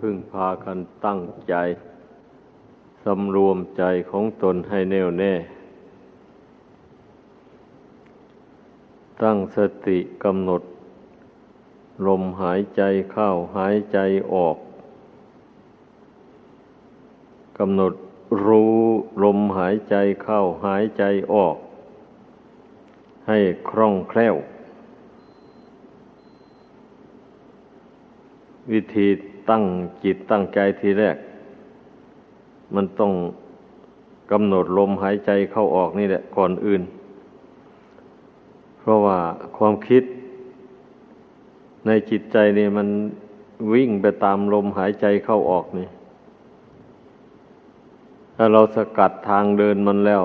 พึ่งพากันตั้งใจสำรวมใจของตนให้แน่วแน่ ตั้งสติกำหนด ลมหายใจเข้าหายใจออกกำหนดรู้ลมหายใจเข้าหายใจออก ให้คล่องแคล่ว วิธี ตั้งจิตตั้งใจทีแรก มันต้องกำหนดลมหายใจเข้าออกนี่แหละก่อนอื่น เพราะว่าความคิดในจิตใจนี่มันวิ่งไปตามลมหายใจเข้าออกนี่ ถ้าเราสกัดทางเดินมันแล้ว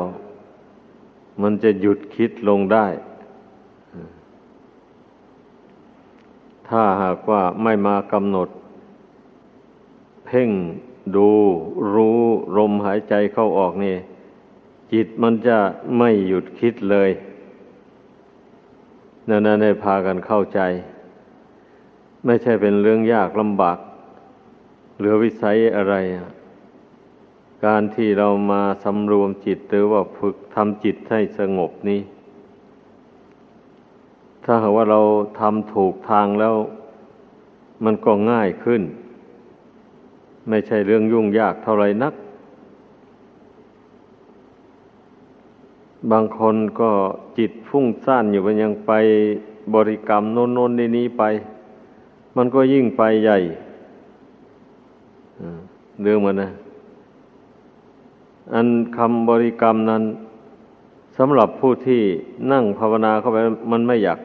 มันจะหยุดคิดลงได้ ถ้าหากว่าไม่มากำหนด พ่งดูรู้ลมหายใจเข้าออกนี่ จิตมันจะไม่หยุดคิดเลยนั่นนั่นให้พากันเข้าใจ ไม่ใช่เป็นเรื่องยากลำบาก เหลือวิสัยอะไร การที่เรามาสำรวมจิตหรือว่าฝึกทำจิตให้สงบนี้ ถ้าหากว่าเราทำถูกทางแล้ว มันก็ง่ายขึ้น ไม่ใช่เรื่องยุ่งยากเท่าไรนัก บางคนก็จิตฟุ้งซ่านอยู่มันยังไปบริกรรมโน้นโน้นนี้นี้ไป มันก็ยิ่งไปใหญ่เรื่องมันนะ อันคำบริกรรมนั้นสำหรับผู้ที่นั่งภาวนาเข้าไป มันไม่อยาก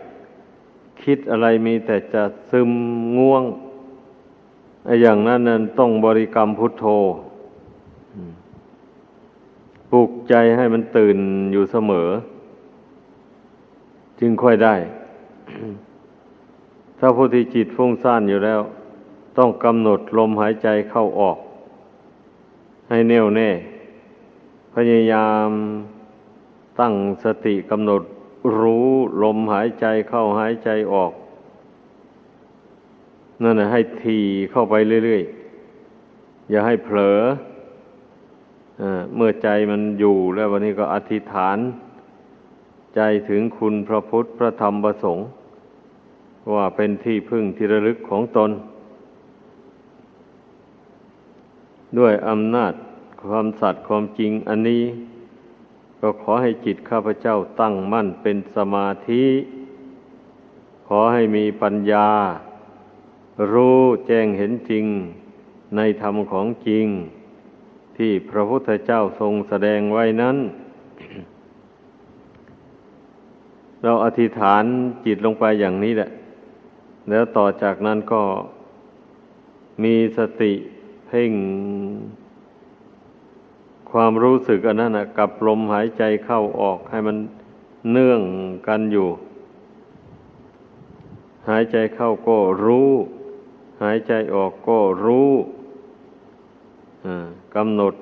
คิดอะไรมีแต่จะซึมง่วง ไอ้อย่างนั้นนั้นต้องบริกรรมพุทโธปลุกใจให้มันตื่นอยู่เสมอ จึงค่อยได้ ถ้าผู้ที่จิตฟุ้งซ่านอยู่แล้ว ต้องกำหนดลมหายใจเข้าออก ให้แน่วแน่ พยายามตั้งสติกำหนดรู้ลมหายใจเข้าหายใจออก นั่นนะให้ทีเข้าไปเรื่อยๆ อย่าให้เผลออเมื่อใจมันอยู่แล้ววันนี้ก็อธิษฐาน ใจถึงคุณพระพุทธพระธรรมพระสงฆ์ว่าเป็นที่พึ่งที่ระลึกของตน ด้วยอำนาจความสัตย์ความจริงอันนี้ ก็ขอให้จิตข้าพเจ้าตั้งมั่นเป็นสมาธิ ขอให้มีปัญญา รู้แจ้งเห็นจริงในธรรมของจริง ที่พระพุทธเจ้าทรงแสดงไว้นั้น เราอธิษฐานจิตลงไปอย่างนี้แหละ แล้วต่อจากนั้นก็มีสติเพ่ง ความรู้สึกอันนั้นนะกับลมหายใจเข้าออกให้มันเนื่องกันอยู่ หายใจเข้าก็รู้ หายใจออกก็รู้กำหนด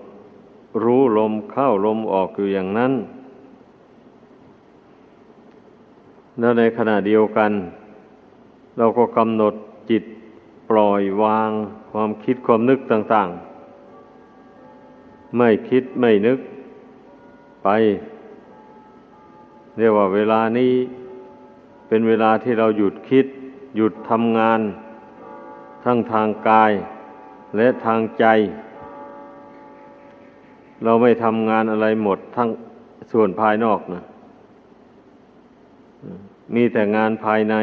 รู้ลมเข้าลมออกอยู่อย่างนั้น แล้วในขณะเดียวกัน เราก็กำหนดจิตปล่อยวางความคิดความนึกต่าง ๆ ไม่คิดไม่นึกไปเรียกว่าเวลานี้เป็นเวลาที่เราหยุดคิด หยุดทำงาน ทั้งทางกายและทางใจ เราไม่ทำงานอะไรหมดทั้งส่วนภายนอกนะมีแต่งานภายใน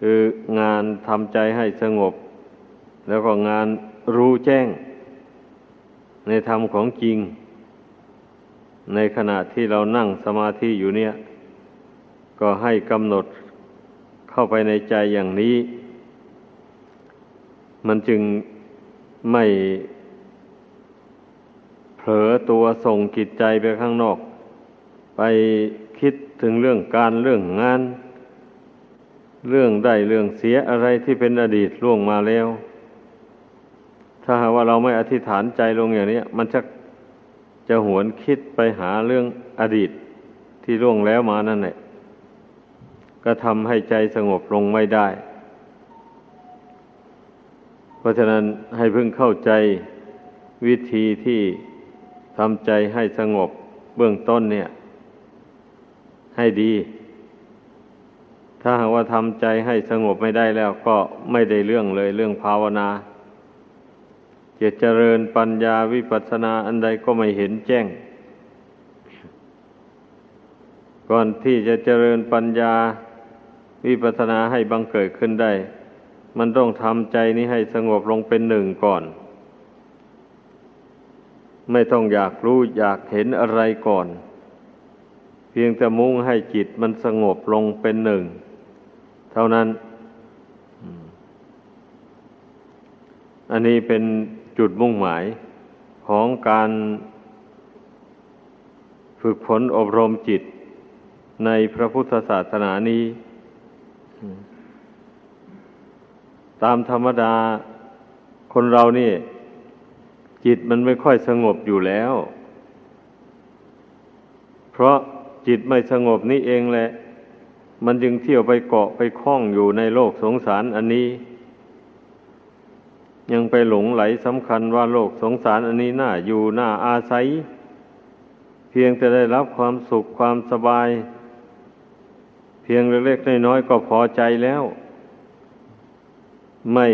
คืองานทำใจให้สงบ แล้วก็งานรู้แจ้ง ในธรรมของจริง ในขณะที่เรานั่งสมาธิอยู่เนี่ย ก็ให้กำหนดเข้าไปในใจอย่างนี้ มันจึงไม่เผลอตัวส่งจิตใจไปข้างนอก ไปคิดถึงเรื่องการเรื่องงาน เรื่องได้เรื่องเสียอะไรที่เป็นอดีตล่วงมาแล้ว ถ้าหากว่าเราไม่อธิษฐานใจลงอย่างนี้มันจะจะหวนคิดไปหาเรื่องอดีตที่ล่วงแล้วมานั่นแหละก็ทำให้ใจสงบลงไม่ได้ ราะฉะนั้นให้พึงเข้าใจวิธีที่ทำใจให้สงบเบื้องต้นเนี่ย ให้ดี ถ้าหากว่าทำใจให้สงบไม่ได้แล้วก็ไม่ได้เรื่องเลยเรื่องภาวนาจะเจริญปัญญาวิปัสสนาอันใดก็ไม่เห็นแจ้ง ก่อนที่จะเจริญปัญญาวิปัสสนาให้บังเกิดขึ้นได้ มันต้องทำใจนี้ให้สงบลงเป็นหนึ่งก่อน ไม่ต้องอยากรู้อยากเห็นอะไรก่อน เพียงแต่มุ่งให้จิตมันสงบลงเป็นหนึ่ง เท่านั้น อันนี้เป็นจุดมุ่งหมายของการฝึกฝนอบรมจิตในพระพุทธศาสนานี้ ตามธรรมดาคนเรานี่ จิตมันไม่ค่อยสงบอยู่แล้ว เพราะจิตไม่สงบนี่เองแหละ มันจึงเที่ยวไปเกาะไปคล้องอยู่ในโลกสงสารอันนี้ ยังไปหลงไหลสำคัญว่าโลกสงสารอันนี้น่าอยู่น่าอาศัย เพียงจะได้รับความสุขความสบาย เพียงเล็กๆน้อยๆก็พอใจแล้ว ไม่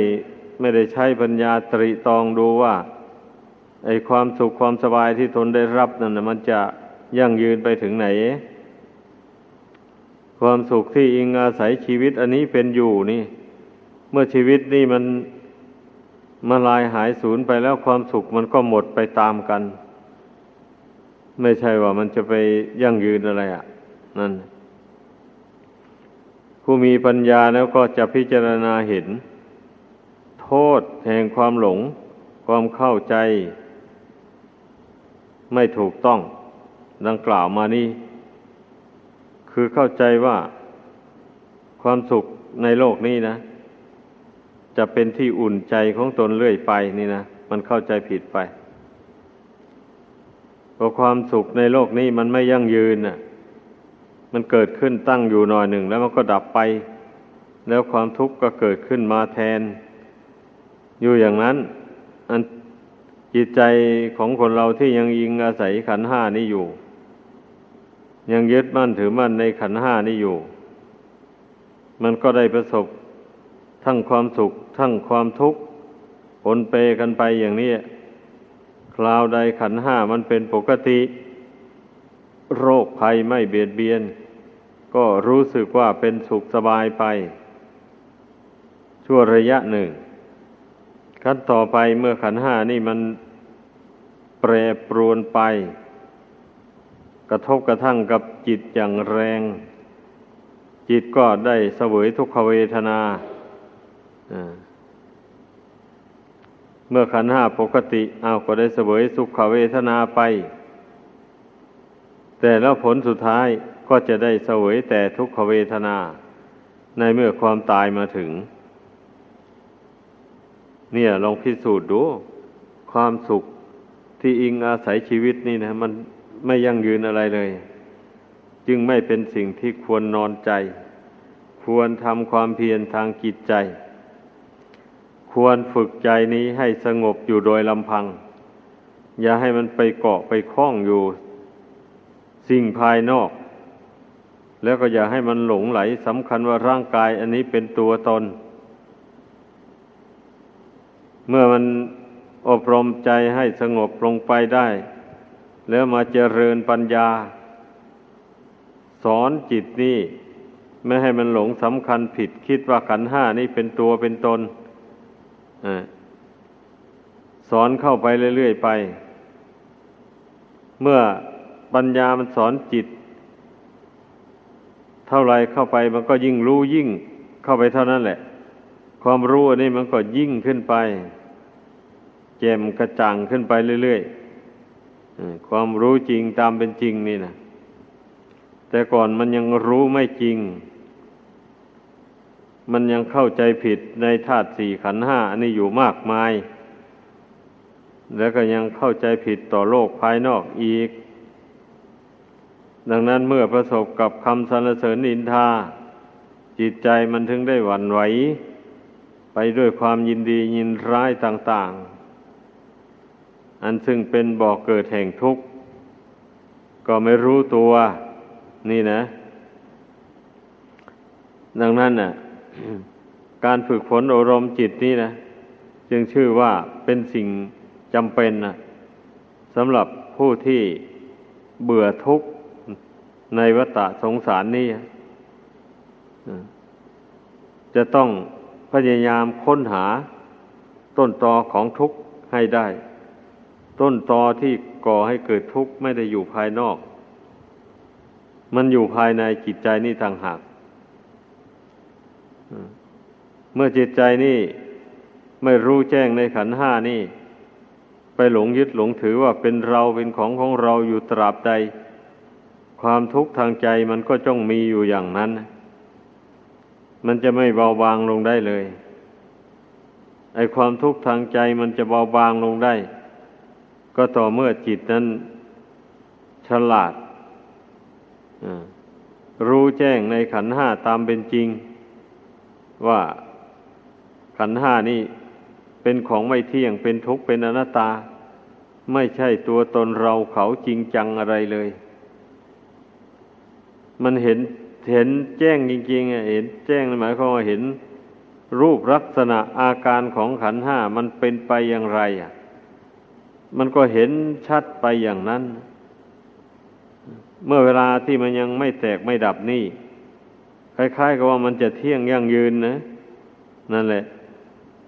ไม่ได้ใช้ปัญญาตริตองดูว่าไอความสุขความสบายที่ตนได้รับนั่นนะมันจะยั่งยืนไปถึงไหน ความสุขที่อิงอาศัยชีวิตอันนี้เป็นอยู่นี่ เมื่อชีวิตนี่มันมาลายหายสูญไปแล้วความสุขมันก็หมดไปตามกัน ไม่ใช่ว่ามันจะไปยั่งยืนอะไรอะ่ะ นั่น ผู้มีปัญญาแล้วก็จะพิจารณาเห็น ษแห่งความหลง ความเข้าใจ ไม่ถูกต้อง ดังกล่าวมานี้ คือเข้าใจว่า ความสุขในโลกนี้นะ จะเป็นที่อุ่นใจของตนเรื่อยไปนี่นะ มันเข้าใจผิดไปเพราะความสุขในโลกนี้มันไม่ยั่งยืนน่ะ มันเกิดขึ้นตั้งอยู่หน่อยหนึ่ง แล้วมันก็ดับไป แล้วความทุกข์ก็เกิดขึ้นมาแทน อยู่อย่างนั้น อันจิตใจของคนเราที่ยังยิงอาศัยขันห้านี้อยู่ ยังยึดมั่นถือมั่นในขันห้านี้อยู่ มันก็ได้ประสบทั้งความสุข ทั้งความทุกข์ปนเปกันไปอย่างนี้ คราวใดขันห้ามันเป็นปกติ โรคภัยไม่เบียดเบียน ก็รู้สึกว่าเป็นสุขสบายไป ชั่วระยะหนึ่ง ขั้นต่อไปเมื่อขันห้านี่มันแปรปรวนไป กระทบกระทั่งกับจิตอย่างแรง จิตก็ได้เสวยทุกขเวทนาเมื่อขันห้าปกติเอาก็ได้เสวยสุขเวทนาไป แต่แล้วผลสุดท้ายก็จะได้เสวยแต่ทุกขเวทนา ในเมื่อความตายมาถึง เนี่ยลองพิสูจน์ดู ความสุขที่อิงอาศัยชีวิตนี่นะ มันไม่ยั่งยืนอะไรเลย จึงไม่เป็นสิ่งที่ควรนอนใจ ควรทำความเพียรทางจิตใจ ควรฝึกใจนี้ให้สงบอยู่โดยลำพัง อย่าให้มันไปเกาะไปคล้องอยู่ สิ่งภายนอก แล้วก็อย่าให้มันหลงไหลสำคัญว่าร่างกายอันนี้เป็นตัวตนเเมื่อมันอบรมใจให้สงบลงไปได้ แล้วมาเจริญปัญญา สอนจิตนี่ไม่ให้มันหลงสำคัญผิดคิดว่าขันห้านี่เป็นตัวเป็นตนสอนเข้าไปเรื่อยๆไป เมื่อปัญญามันสอนจิต เท่าไรเข้าไปมันก็ยิ่งรู้ยิ่งเข้าไปเท่านั้นแหละ ความรู้อันนี้มันก็ยิ่งขึ้นไป แจ่มกระจ่างขึ้นไปเรื่อยๆความรู้จริงตามเป็นจริงนี่นะแต่ก่อนมันยังรู้ไม่จริง มันยังเข้าใจผิดในธาตุสี่ขันห้าอันนี้อยู่มากมาย แล้วก็ยังเข้าใจผิดต่อโลกภายนอกอีก ดังนั้นเมื่อประสบกับคำสรรเสริญนินทา จิตใจมันถึงได้หวั่นไหว ไปด้วยความยินดียินร้ายต่าง ๆ อันซึ่งเป็นบ่อกเกิดแห่งทุกข์ ก็ไม่รู้ตัว นี่นะ ดังนั้นน่ะ การฝึกฝนอบรมจิตนี่นะ จึงชื่อว่าเป็นสิ่งจำเป็นนะสำหรับผู้ที่เบื่อทุกข์ในวัฏสงสารนี่จะต้อง พยายามค้นหาต้นตอของทุกข์ให้ได้ ต้นตอที่ก่อให้เกิดทุกข์ไม่ได้อยู่ภายนอก มันอยู่ภายในจิตใจนี่ต่างหากเมื่อจิตใจนี่ไม่รู้แจ้งในขันห้านี่ ไปหลงยึดหลงถือว่าเป็นเราเป็นของของเราอยู่ตราบใด ความทุกข์ทางใจมันก็จ้องมีอยู่อย่างนั้น มันจะไม่เบาบางลงได้เลย ไอความทุกข์ทางใจมันจะเบาบางลงได้ ก็ต่อเมื่อจิตนั้นฉลาดรู้แจ้งในขันห้าตามเป็นจริง ว่าขันห้านี่เป็นของไม่เที่ยงเป็นทุกข์เป็นอนัตตา ไม่ใช่ตัวตนเราเขาจริงจังอะไรเลย มันเห็น เห็นแจ้งจริงๆเห็นแจ้งหมายความว่าเห็นรูปลักษณะอาการของขันห้ามันเป็นไปอย่างไรอะ มันก็เห็นชัดไปอย่างนั้น เมื่อเวลาที่มันยังไม่แตกไม่ดับนี่ คล้ายๆกับว่ามันจะเที่ยงยั่งยืนนะ นั่นแหละ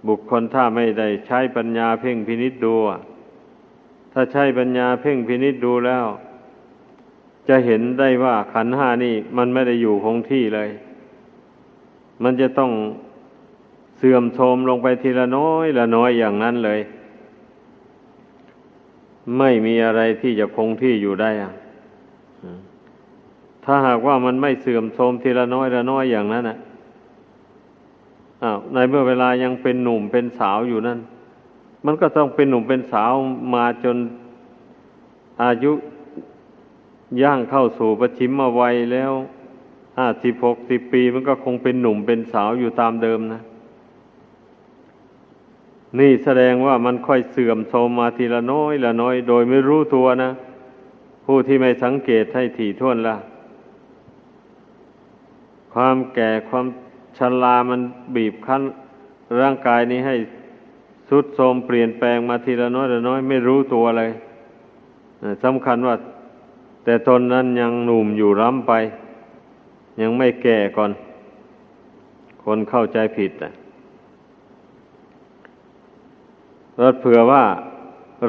บุคคลถ้าไม่ได้ใช้ปัญญาเพ่งพินิษดูถ้าใช้ปัญญาเพ่งพินิษดูแล้ว จะเห็นได้ว่าขันห้านี่มันไม่ได้อยู่คงที่เลย มันจะต้องเสื่อมโทรมลงไปทีละน้อยละน้อยอย่างนั้นเลย ไม่มีอะไรที่จะคงที่อยู่ได้อะถ้าหากว่ามันไม่เสื่อมโทรมทีละน้อยละน้อยอย่างนั้นอะในเมื่อเวลายังเป็นหนุ่มเป็นสาวอยู่นั่น มันก็ต้องเป็นหนุ่มเป็นสาวมาจนอายุ ย่างเข้าสู่ประชิมมาวัยแล้วห้าสิบหกสิบปีมันก็คงเป็นหนุ่มเป็นสาวอยู่ตามเดิมนะ นี่แสดงว่ามันค่อยเสื่อมโทรมมาทีละน้อยละน้อย โดยไม่รู้ตัวนะ ผู้ที่ไม่สังเกตให้ถี่ถ้วนละความแก่ความชลามันบีบคั้น ร่างกายนี้ให้สุดโทรมเปลี่ยนแปลงมาทีละน้อยละน้อย ไม่รู้ตัวเลยสำคัญว่า แต่ตนนั้นยังหนุ่มอยู่ร่ำไป ยังไม่แก่ก่อน คนเข้าใจผิดอะเราเผื่อว่า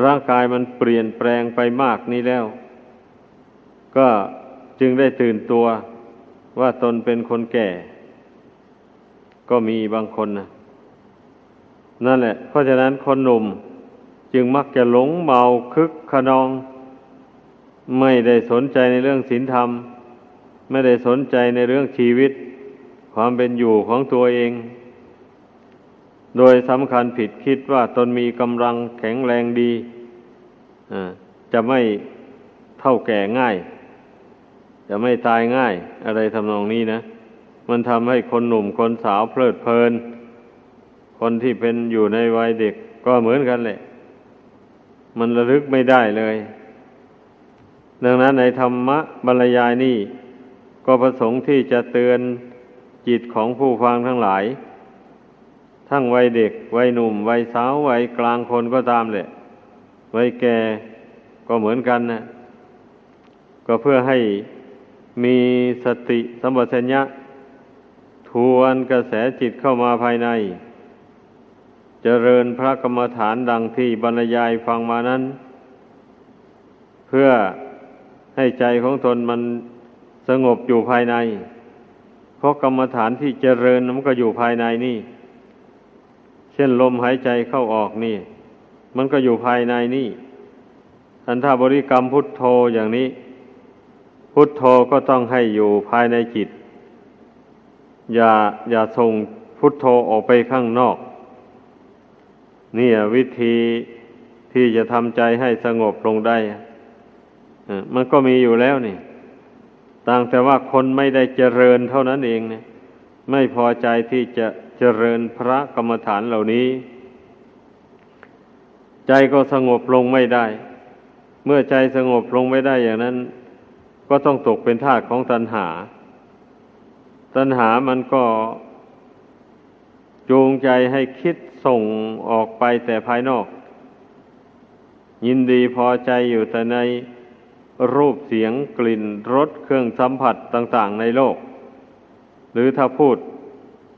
ร่างกายมันเปลี่ยนแปลงไปมากนี้แล้ว ก็จึงได้ตื่นตัวว่าตนเป็นคนแก่ ก็มีบางคนนะนั่นแหละ เพราะฉะนั้นคนหนุ่มจึงมักจะหลงเมาคึกขนอง ไม่ได้สนใจในเรื่องศีลธรรม ไม่ได้สนใจในเรื่องชีวิต ความเป็นอยู่ของตัวเอง โดยสำคัญผิดคิดว่าตนมีกำลังแข็งแรงดีจะไม่เท่าแก่ง่าย จะไม่ตายง่าย อะไรทำนองนี้นะ มันทำให้คนหนุ่มคนสาวเพลิดเพลิน คนที่เป็นอยู่ในวัยเด็กก็เหมือนกันแหละ มันระลึกไม่ได้เลย ดังนั้นในธรรมะบรรยายนี่ก็ประสงค์ที่จะเตือนจิตของผู้ฟังทั้งหลาย ทั้งวัยเด็ก วัยหนุ่ม วัยสาว วัยกลางคนก็ตามแหละ วัยแก่ก็เหมือนกันนะก็เพื่อให้มีสติสัมปชัญญะ ทวนกระแสจิตเข้ามาภายใน เจริญพระกรรมฐานดังที่บรรยายฟังมานั้น เพื่อ ให้ใจของตนมันสงบอยู่ภายใน เพราะกรรมฐานที่เจริญมันก็อยู่ภายในนี่ เช่นลมหายใจเข้าออกนี่ มันก็อยู่ภายในนี่อันถ้าบริกรรมพุทโธอย่างนี้ พุทโธก็ต้องให้อยู่ภายในจิต อย่าอย่าส่งพุทโธออกไปข้างนอก นี่วิธีที่จะทำใจให้สงบลงได้ มันก็มีอยู่แล้วนี่ ต่างแต่ว่าคนไม่ได้เจริญเท่านั้นเองเนี่ยไม่พอใจที่จะเจริญพระกรรมฐานเหล่านี้ ใจก็สงบลงไม่ได้ เมื่อใจสงบลงไม่ได้อย่างนั้น ก็ต้องตกเป็นทาสของตัณหา ตัณหามันก็จูงใจให้คิดส่งออกไปแต่ภายนอก ยินดีพอใจอยู่แต่ใน รูปเสียงกลิ่นรสเครื่องสัมผัสต่าง ๆ ในโลก หรือถ้าพูด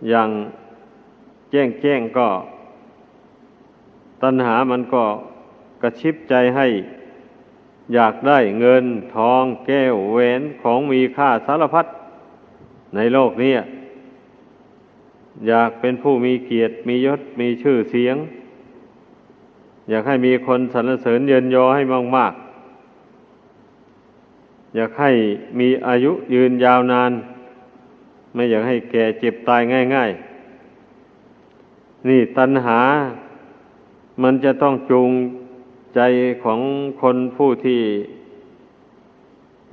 อย่างแจ้งแจ้งก็ ตัณหามันก็กระชิบใจให้ อยากได้เงินทองแก้วแหวนของมีค่าสารพัดในโลกนี้อยากเป็นผู้มีเกียรติมียศมีชื่อเสียง อยากให้มีคนสรรเสริญเยินยอให้มากๆ อยากให้มีอายุยืนยาวนาน ไม่อยากให้แก่เจ็บตายง่าย ๆ นี่ตัณหา มันจะต้องจูงใจของคนผู้ที่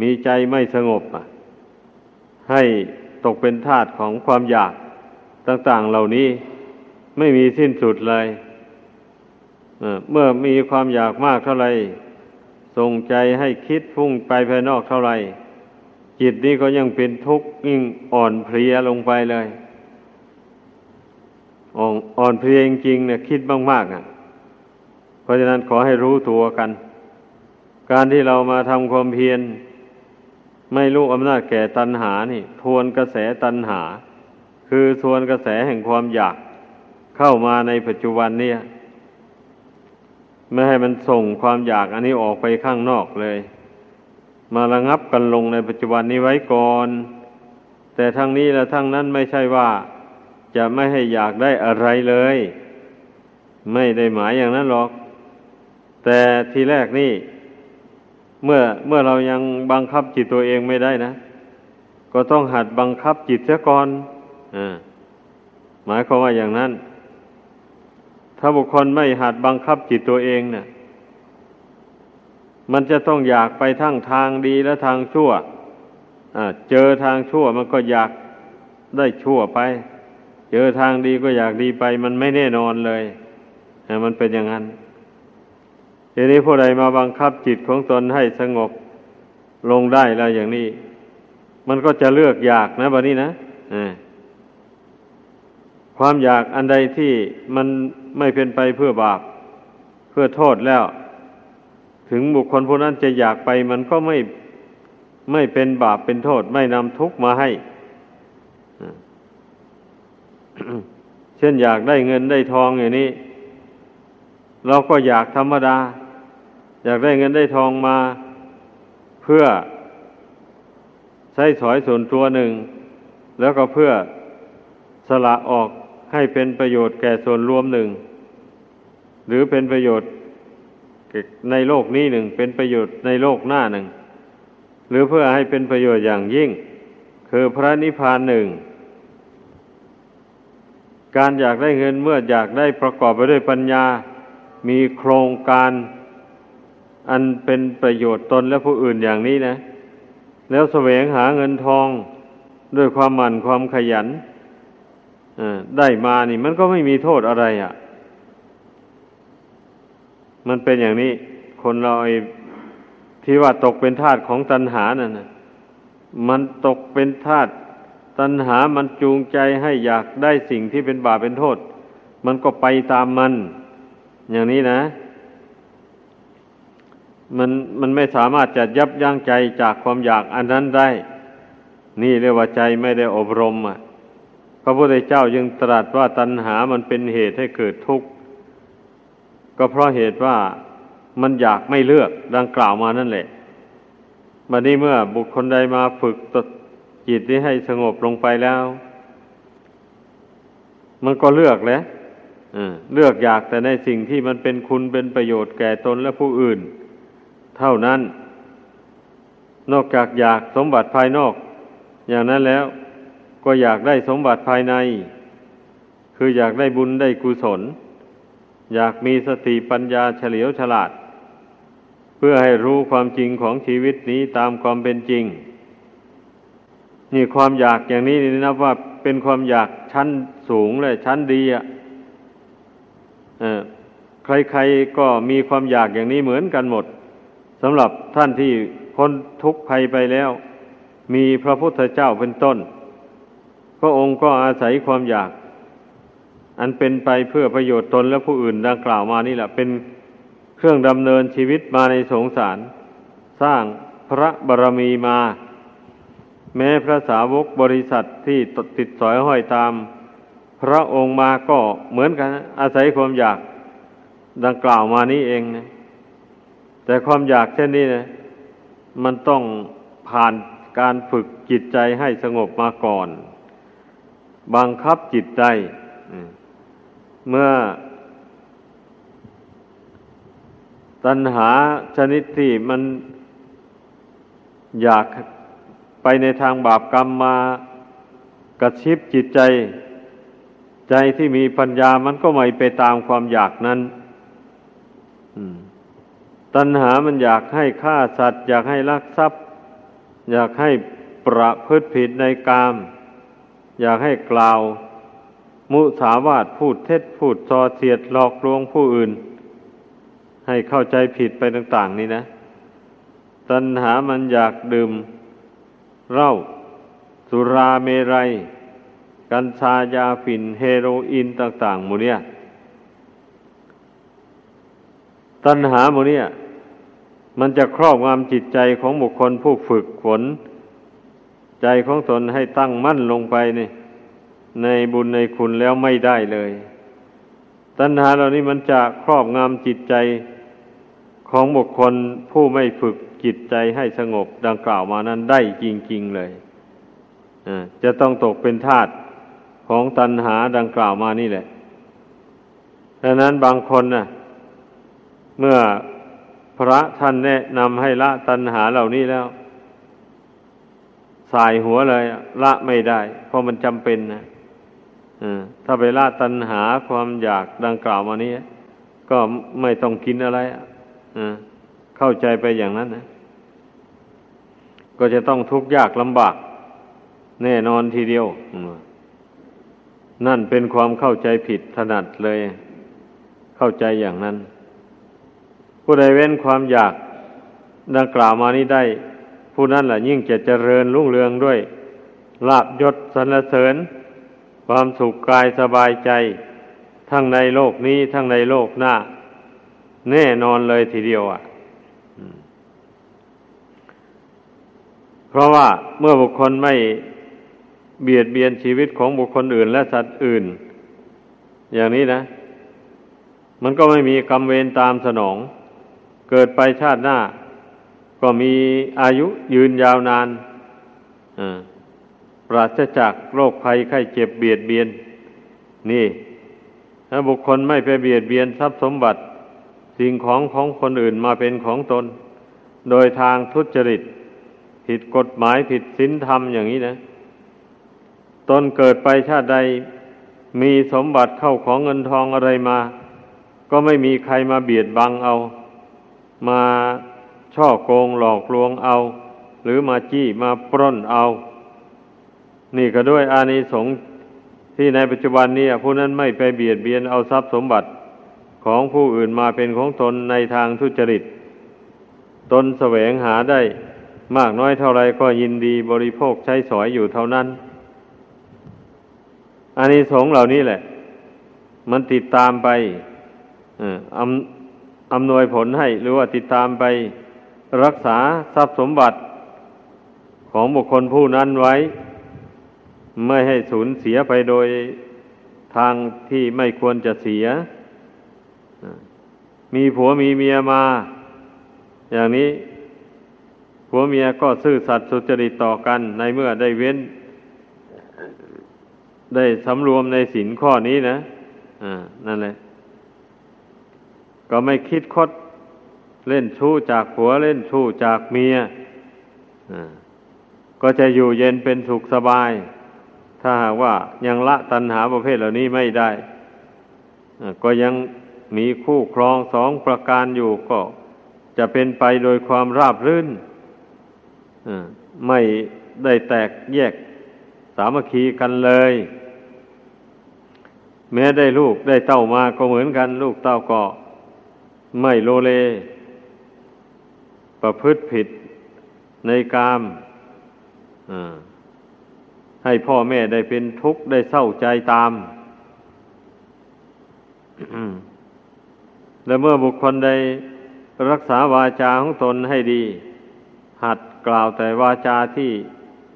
มีใจไม่สงบให้ตกเป็นทาสของความอยากต่าง ๆ เหล่านี้ไม่มีสิ้นสุดเลยเมื่อมีความอยากมากเท่าไหร่ ส่งใจให้คิดพุ่งไปภายนอกเท่าไรจิตนี้ก็ยังเป็นทุกข์ยิ่งอ่อนเพลียลงไปเลยอ่อนเพลียจริงๆเนี่ยคิดมากๆอะ เพราะฉะนั้นขอให้รู้ตัวกัน การที่เรามาทำความเพียร ไม่รู้อำนาจแก่ตัณหานี่ ทวนกระแสตัณหา คือทวนกระแสแห่งความอยากเข้ามาในปัจจุบันเนี่ย ไม่ให้มันส่งความอยากอันนี้ออกไปข้างนอกเลย มาระงับกันลงในปัจจุบันนี้ไว้ก่อน แต่ทั้งนี้และทั้งนั้นไม่ใช่ว่าจะไม่ให้อยากได้อะไรเลย ไม่ได้หมายอย่างนั้นหรอก แต่ทีแรกนี่ เมื่อเมื่อเรายังบังคับจิตตัวเองไม่ได้นะ ก็ต้องหัดบังคับจิตเสียก่อนหมายความว่าอย่างนั้น ถ้าบุคคลไม่หัดบังคับจิตตัวเองเนะี่ย มันจะต้องอยากไปทั้งทางดีและทางชั่วเจอทางชั่วมันก็อยากได้ชั่วไป เจอทางดีก็อยากดีไป มันไม่แน่นอนเลยมันเป็นอย่างนั้นทีนี้ผู้ใดมาบังคับจิตของตนให้สงบลงได้แล้วอย่างนี้ มันก็จะเลือกอยากนะบัดนี้นะความอยากอันใดที่มัน ไม่เป็นไปเพื่อบาป เพื่อโทษแล้ว ถึงบุคคลผู้นั้นจะอยากไปมันก็ไม่ไม่เป็นบาปเป็นโทษ ไม่นำทุกข์มาให้ เช่นอยากได้เงินได้ทองอย่างนี้ เราก็อยากธรรมดา อยากได้เงินได้ทองมา เพื่อใช้สอยส่วนตัวหนึ่ง แล้วก็เพื่อสละออก ให้เป็นประโยชน์แก่ส่วนรวมหนึ่ง หรือเป็นประโยชน์ในโลกนี้หนึ่ง เป็นประโยชน์ในโลกหน้าหนึ่ง หรือเพื่อให้เป็นประโยชน์อย่างยิ่ง คือพระนิพพานหนึ่ง การอยากได้เงินเมื่ออยากได้ประกอบไปด้วยปัญญา มีโครงการ อันเป็นประโยชน์ตนและผู้อื่นอย่างนี้นะ แล้วแสวงหาเงินทองด้วยความหมั่นความขยัน ได้มานี่ มันก็ไม่มีโทษอะไรอะ่ะ มันเป็นอย่างนี้ คนเราไอ้ที่ว่าตกเป็นทาสของตัณหานั่นนะมันตกเป็นทาสตัณหามันจูงใจให้อยากได้สิ่งที่เป็นบาปเป็นโทษ มันก็ไปตามมัน อย่างนี้นะ มันมันไม่สามารถจะยับยั้งใจจากความอยากอันนั้นได้ นี่เรียกว่าใจไม่ได้อบรมอะ พระพุทธเจ้ายังตรัสว่าตัณหามันเป็นเหตุให้เกิดทุกข์ ก็เพราะเหตุว่ามันอยากไม่เลือกดังกล่าวมานั่นแหละบัดนี้เมื่อบุคคลใดมาฝึกตจิตนี้ให้สงบลงไปแล้ว มันก็เลือกแล้วเลือกอยากแต่ในสิ่งที่มันเป็นคุณเป็นประโยชน์แก่ตนและผู้อื่น เท่านั้น นอกจากอยากสมบัติภายนอก อย่างนั้นแล้ว ก็อยากได้สมบัติภายใน คืออยากได้บุญได้กุศล อยากมีสติปัญญาเฉลียวฉลาด เพื่อให้รู้ความจริงของชีวิตนี้ตามความเป็นจริง นี่ความอยากอย่างนี้นี่นับว่าเป็นความอยากชั้นสูงเลยชั้นดีอะใครๆก็มีความอยากอย่างนี้เหมือนกันหมดสำหรับท่านที่พ้นทุกข์ภัยไปแล้ว มีพระพุทธเจ้าเป็นต้น ระองค์ก็อาศัยความอยาก อันเป็นไปเพื่อประโยชน์ตนและผู้อื่นดังกล่าวมานี่แหละ เป็นเครื่องดำเนินชีวิตมาในสงสาร สร้างพระบารมีมา แม้พระสาวกบริษัทที่ติดสอยห้อยตาม พระองค์มาก็เหมือนกัน อาศัยความอยากดังกล่าวมานี้เองนะแต่ความอยากเช่นนี้นะมันต้องผ่านการฝึกจิตใจให้สงบมาก่อน บังคับจิตใจ เมื่อ ตัณหาชนิดที่มันอยากไปในทางบาปกรรมมากระชิบจิตใจ ใจที่มีปัญญามันก็ไม่ไปตามความอยากนั้นตัณหามันอยากให้ฆ่าสัตว์ อยากให้ลักทรัพย์ อยากให้ประพฤติผิดในกาม อยากให้กล่าว มุสาวาทพูดเท็จพูดซอเสียดหลอกลวงผู้อื่น ให้เข้าใจผิดไปต่าง ๆ นี่นะ ตัณหามันอยากดื่มเหล้าสุราเมรัย กัญชายาฝิ่นเฮโรอีนต่างๆหมูเนี่ยตัณหาโมเนี่ย มันจะครอบงำจิตใจของบุคคลผู้ฝึกฝน ใจของตนให้ตั้งมั่นลงไปในในบุญในคุณแล้วไม่ได้เลย ตัณหาเหล่านี้มันจะครอบงำจิตใจของบุคคลผู้ไม่ฝึกจิตใจให้สงบดังกล่าวมานั้นได้จริง ๆ เลยจะต้องตกเป็นทาสของตัณหาดังกล่าวมานี่แหละดังนั้นบางคนนะ่ะ เมื่อพระท่านแนะนำให้ละตัณหาเหล่านี้แล้ว สายหัวเลย ละไม่ได้ เพราะมันจำเป็นนะถ้าไปละตัณหาความอยากดังกล่าวมานี้ ก็ไม่ต้องกินอะไรเข้าใจไปอย่างนั้นนะก็จะต้องทุกข์ยากลำบาก แน่นอนทีเดียว นั่นเป็นความเข้าใจผิดถนัดเลย เข้าใจอย่างนั้น ผู้ใดเว้นความอยากดังกล่าวมานี้ได้ ผู้นั้นแหละยิ่งจะเจริญรุ่งเรืองด้วยลาบยศสรรเสริญ ความสุขกายสบายใจ ทั้งในโลกนี้ทั้งในโลกหน้า แน่นอนเลยทีเดียวอะเพราะว่าเมื่อบุคคลไม่เบียดเบียนชีวิตของบุคคลอื่น และสัตว์อื่น อย่างนี้นะ มันก็ไม่มีกรรมเวรตามสนอง เกิดไปชาติหน้า ก็มีอายุยืนยาวนานปราศจากโรคภัยไข้เจ็บเบียดเบียน นี่ ถ้าบุคคลไม่ไปเบียดเบียนทรัพย์สมบัติ สิ่งของของคนอื่นมาเป็นของตน โดยทางทุจริต ผิดกฎหมายผิดศีลธรรมอย่างนี้นะตนเกิดไปชาติใดมีสมบัติเข้าของเงินทองอะไรมา ก็ไม่มีใครมาเบียดบังเอา มา ช่อโกงหลอกลวงเอา หรือมาจี้มาปล้นเอา นี่ก็ด้วยอานิสงส์ที่ในปัจจุบันนี้ผู้นั้นไม่ไปเบียดเบียนเอาทรัพย์สมบัติของผู้อื่นมาเป็นของตนในทางทุจริต ตนแสวงหาได้มากน้อยเท่าไรก็ยินดีบริโภคใช้สอยอยู่เท่านั้นอานิสงส์เหล่านี้แหละ มันติดตามไปออำนวยผลให้หรือว่าติดตามไป รักษาทรัพย์สมบัติของบุคคลผู้นั้นไว้ ไม่ให้สูญเสียไปโดยทางที่ไม่ควรจะเสีย มีผัวมีเมียมา อย่างนี้ผัวเมียก็ซื่อสัตย์สุจริตต่อกัน ในเมื่อได้เว้น ได้สำรวมในสินข้อนี้นะ อ่า นั่นแหละ ก็ไม่คิดคด เล่นชู้จากผัวเล่นชู้จากเมียก็จะอยู่เย็นเป็นสุขสบาย ถ้าหากว่ายังละตัณหาประเภทเหล่านี้ไม่ได้ก็ยังมีคู่ครองสองประการอยู่ก็จะเป็นไปโดยความราบรื่นไม่ได้แตกแยกสามัคคีกันเลย แม้ได้ลูกได้เต้ามาก็เหมือนกัน ลูกเต้าก็ไม่โลเล ประพฤติผิดในกามให้พ่อแม่ได้เป็นทุกข์ได้เศร้าใจตาม และเมื่อบุคคลได้รักษาวาจาของตนให้ดี หัดกล่าวแต่วาจาที่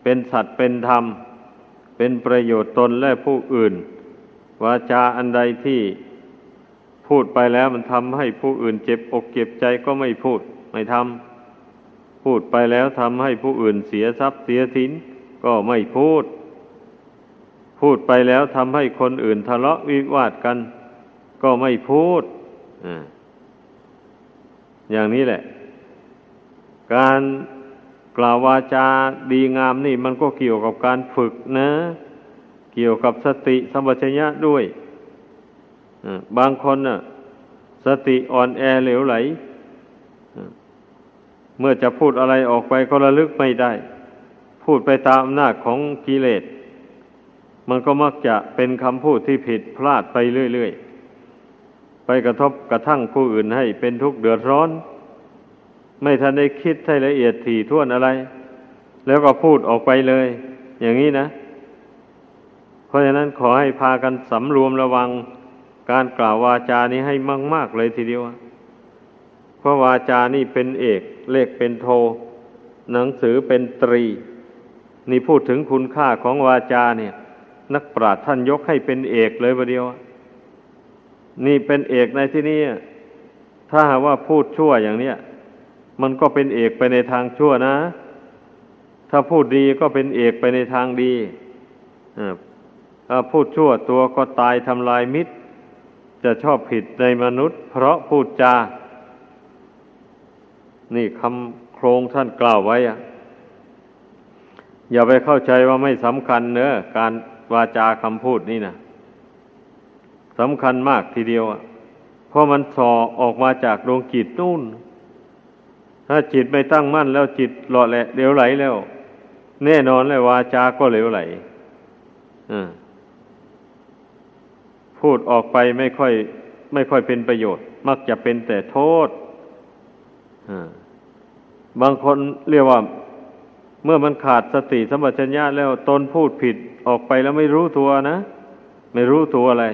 เป็นสัตว์เป็นธรรม เป็นประโยชน์ตนและผู้อื่น วาจาอันใดที่พูดไปแล้วมันทำให้ผู้อื่นเจ็บอกเจ็บใจก็ไม่พูดไม่ทำ พูดไปแล้วทำให้ผู้อื่นเสียทรัพย์เสียสินก็ไม่พูด พูดไปแล้วทำให้คนอื่นทะเลาะวิวาทกัน ก็ไม่พูดอย่างนี้แหละ การกล่าววาจาดีงามนี่มันก็เกี่ยวกับการฝึกนะ เกี่ยวกับสติสัมปชัญญะด้วยบางคนน่ะ สติอ่อนแอเหลวไหล เมื่อจะพูดอะไรออกไปก็ระลึกไม่ได้ พูดไปตามอำนาจของกิเลส มันก็มักจะเป็นคำพูดที่ผิดพลาดไปเรื่อยๆ ไปกระทบกระทั่งผู้อื่นให้เป็นทุกข์เดือดร้อน ไม่ทันได้คิดให้ละเอียดถี่ถ้วนอะไร แล้วก็พูดออกไปเลย อย่างนี้นะ เพราะฉะนั้นขอให้พากันสำรวมระวังการกล่าววาจานี้ให้มาก ๆ เลยทีเดียวเพราะวาจานี่เป็นเอก เลขเป็นโท หนังสือเป็นตรี นี่พูดถึงคุณค่าของวาจาเนี่ย นักปราชญ์ท่านยกให้เป็นเอกเลยประเดียว นี่เป็นเอกในที่นี้ถ้าหาว่าพูดชั่วอย่างเนี้ยมันก็เป็นเอกไปในทางชั่วนะ ถ้าพูดดีก็เป็นเอกไปในทางดีถ้าพูดชั่วตัวก็ตายทำลายมิตร จะชอบผิดในมนุษย์ เพราะพูดจา นี่คำโครงท่านกล่าวไว้อะอย่าไปเข้าใจว่าไม่สำคัญเนอะการวาจาคำพูดนี่นะสำคัญมากทีเดียวอะเพราะมันสอออกมาจากดวงจิตนู่น ถ้าจิตไม่ตั้งมั่นแล้วจิตหล่อแหละเดี๋ยวไหลแล้ว แน่นอนเลยวาจาก็เหลวไหลพูดออกไปไม่ค่อย ไม่ค่อยเป็นประโยชน์ มักจะเป็นแต่โทษ บางคนเรียกว่า เมื่อมันขาดสติสัมปชัญญะแล้วตนพูดผิดออกไปแล้วไม่รู้ตัวนะ ไม่รู้ตัวอะไร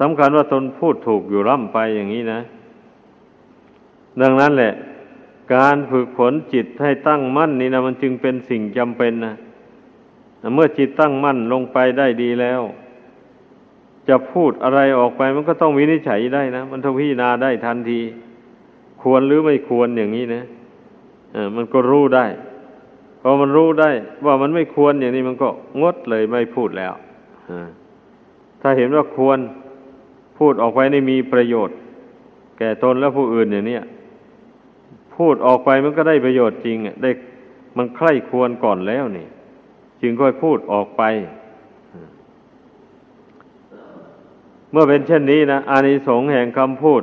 สำคัญว่าตนพูดถูกอยู่ร่ำไปอย่างนี้นะ ดังนั้นแหละ การฝึกฝนจิตให้ตั้งมั่นนี่นะมันจึงเป็นสิ่งจำเป็นนะเมื่อจิตตั้งมั่นลงไปได้ดีแล้ว จะพูดอะไรออกไปมันก็ต้องวินิจฉัยได้นะ มันต้องพิจารณาได้ทันที ควรหรือไม่ควรอย่างนี้นะอมันก็รู้ได้พอมันรู้ได้ ว่ามันไม่ควรอย่างนี้มันก็งดเลยไม่พูดแล้วถ้าเห็นว่าควรพูดออกไปในมีประโยชน์ แก่ตนและผู้อื่นอย่างนี้พูดออกไปมันก็ได้ประโยชน์จริงอะได้มันใคร่ควรก่อนแล้วนี่ จึงค่อยพูดออกไป เมื่อเป็นเช่นนี้นะอานิสงส์แห่งคำพูด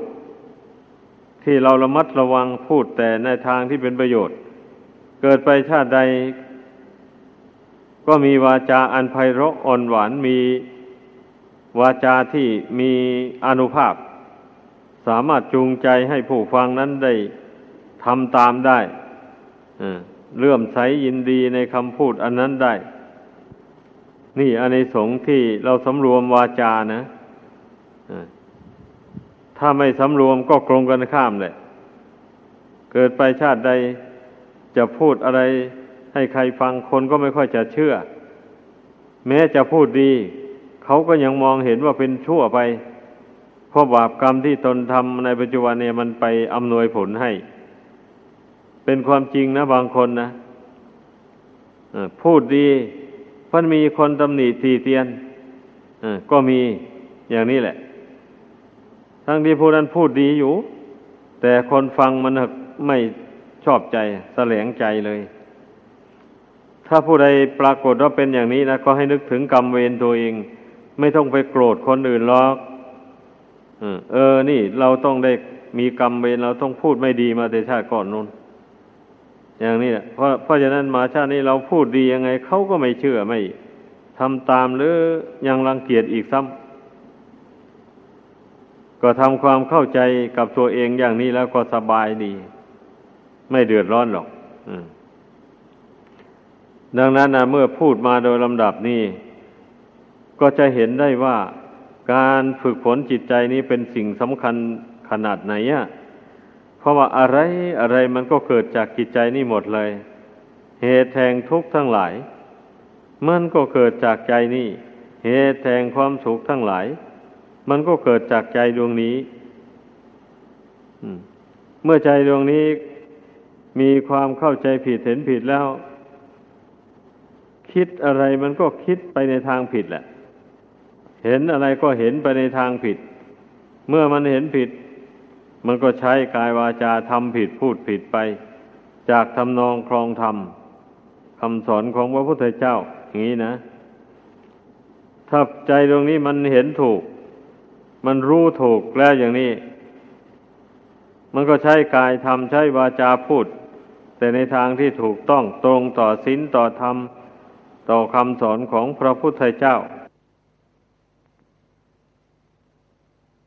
ที่เราระมัดระวังพูดแต่ในทางที่เป็นประโยชน์ เกิดไปชาติใด ก็มีวาจาอันไพเราะอ่อนหวานมีวาจาที่มีอนุภาพ สามารถจูงใจให้ผู้ฟังนั้นได้ทำตามได้เลื่อมใสยินดีในคำพูดอันนั้นได้ นี่อานิสงที่เราสำรวมวาจานะ ถ้าไม่สำรวมก็กลงกันข้ามเลยเกิดไปชาติใดจะพูดอะไรให้ใครฟังคนก็ไม่ค่อยจะเชื่อ แม้จะพูดดี เขาก็ยังมองเห็นว่าเป็นชั่วไป เพราะบาปกรรมที่ตนทำในปัจจุบันเนี่ยมันไปอำนวยผลให้ เป็นความจริงนะบางคนนะพูดดีพันมีคนตำหนิทีเตียนก็มีอย่างนี้แหละ ทั้งที่ผู้นั้นพูดดีอยู่ แต่คนฟังมันไม่ชอบใจแสลงใจเลย ถ้าผู้ใดปรากฏว่าเป็นอย่างนี้นะก็ให้นึกถึงกรรมเวรตัวเอง ไม่ต้องไปโกรธคนอื่นหรอกเออ นี่เราต้องได้มีกรรมเวรเราต้องพูดไม่ดีมาแต่ชาติก่อนนู้นอย่างนี้แหละเพราะเพราะฉะนั้นมาชาตินี้เราพูดดียังไงเขาก็ไม่เชื่อไม่ทำตามหรือยังรังเกียจอีกซ้ำ ก็ทำความเข้าใจกับตัวเองอย่างนี้แล้วก็สบายดี ไม่เดือดร้อนหรอกดังนั้นนะเมื่อพูดมาโดยลำดับนี้ ก็จะเห็นได้ว่าการฝึกฝนจิตใจนี้เป็นสิ่งสำคัญขนาดไหนอะเพราะว่าอะไรอะไรมันก็เกิดจากจิตใจนี่หมดเลย เหตุแห่งทุกข์ทั้งหลาย มันก็เกิดจากใจนี่ เหตุแห่งความสุขทั้งหลาย มันก็เกิดจากใจดวงนี้เมื่อใจดวงนี้มีความเข้าใจผิดเห็นผิดแล้ว คิดอะไรมันก็คิดไปในทางผิดแหละ เห็นอะไรก็เห็นไปในทางผิด เมื่อมันเห็นผิด มันก็ใช้กายวาจาทำผิดพูดผิดไป จากทำนองครองธรรมคำสอนของพระพุทธเจ้าอย่างนี้นะ ถ้าใจตรงนี้มันเห็นถูก มันรู้ถูกแล้วอย่างนี้ มันก็ใช้กายทำใช้วาจาพูด แต่ในทางที่ถูกต้องตรงต่อศีลต่อธรรม ต่อคำสอนของพระพุทธเจ้า